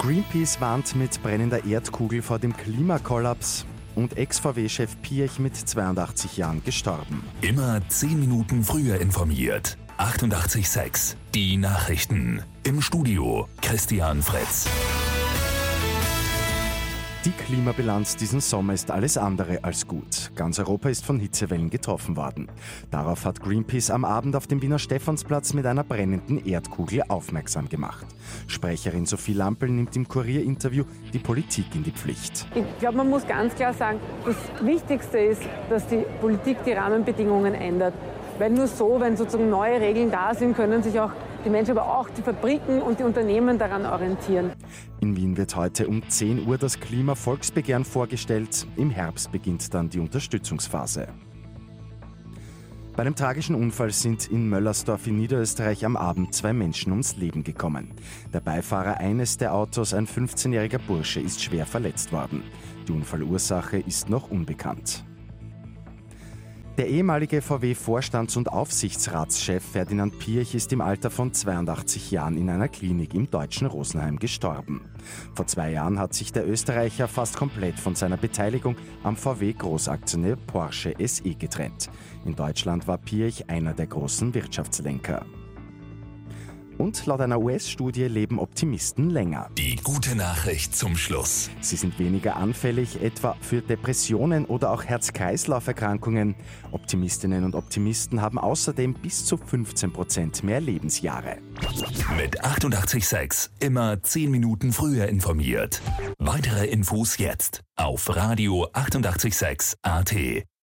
Greenpeace warnt mit brennender Erdkugel vor dem Klimakollaps und Ex-VW-Chef Piech mit 82 Jahren gestorben. Immer 10 Minuten früher informiert. 88.6 Die Nachrichten. Im Studio Christian Fritz. Die Klimabilanz diesen Sommer ist alles andere als gut. Ganz Europa ist von Hitzewellen getroffen worden. Darauf hat Greenpeace am Abend auf dem Wiener Stephansplatz mit einer brennenden Erdkugel aufmerksam gemacht. Sprecherin Sophie Lampel nimmt im Kurierinterview die Politik in die Pflicht. Ich glaube, man muss ganz klar sagen, das Wichtigste ist, dass die Politik die Rahmenbedingungen ändert. Weil nur so, wenn sozusagen neue Regeln da sind, können sich auch die Menschen, aber auch die Fabriken und die Unternehmen daran orientieren. In Wien wird heute um 10 Uhr das Klimavolksbegehren vorgestellt. Im Herbst beginnt dann die Unterstützungsphase. Bei einem tragischen Unfall sind in Möllersdorf in Niederösterreich am Abend zwei Menschen ums Leben gekommen. Der Beifahrer eines der Autos, ein 15-jähriger Bursche, ist schwer verletzt worden. Die Unfallursache ist noch unbekannt. Der ehemalige VW-Vorstands- und Aufsichtsratschef Ferdinand Pirch ist im Alter von 82 Jahren in einer Klinik im deutschen Rosenheim gestorben. Vor zwei Jahren hat sich der Österreicher fast komplett von seiner Beteiligung am VW-Großaktionär Porsche SE getrennt. In Deutschland war Pirch einer der großen Wirtschaftslenker. Und laut einer US-Studie leben Optimisten länger. Die gute Nachricht zum Schluss. Sie sind weniger anfällig, etwa für Depressionen oder auch Herz-Kreislauf-Erkrankungen. Optimistinnen und Optimisten haben außerdem bis zu 15 Prozent mehr Lebensjahre. Mit 886 immer 10 Minuten früher informiert. Weitere Infos jetzt auf Radio 886 AT.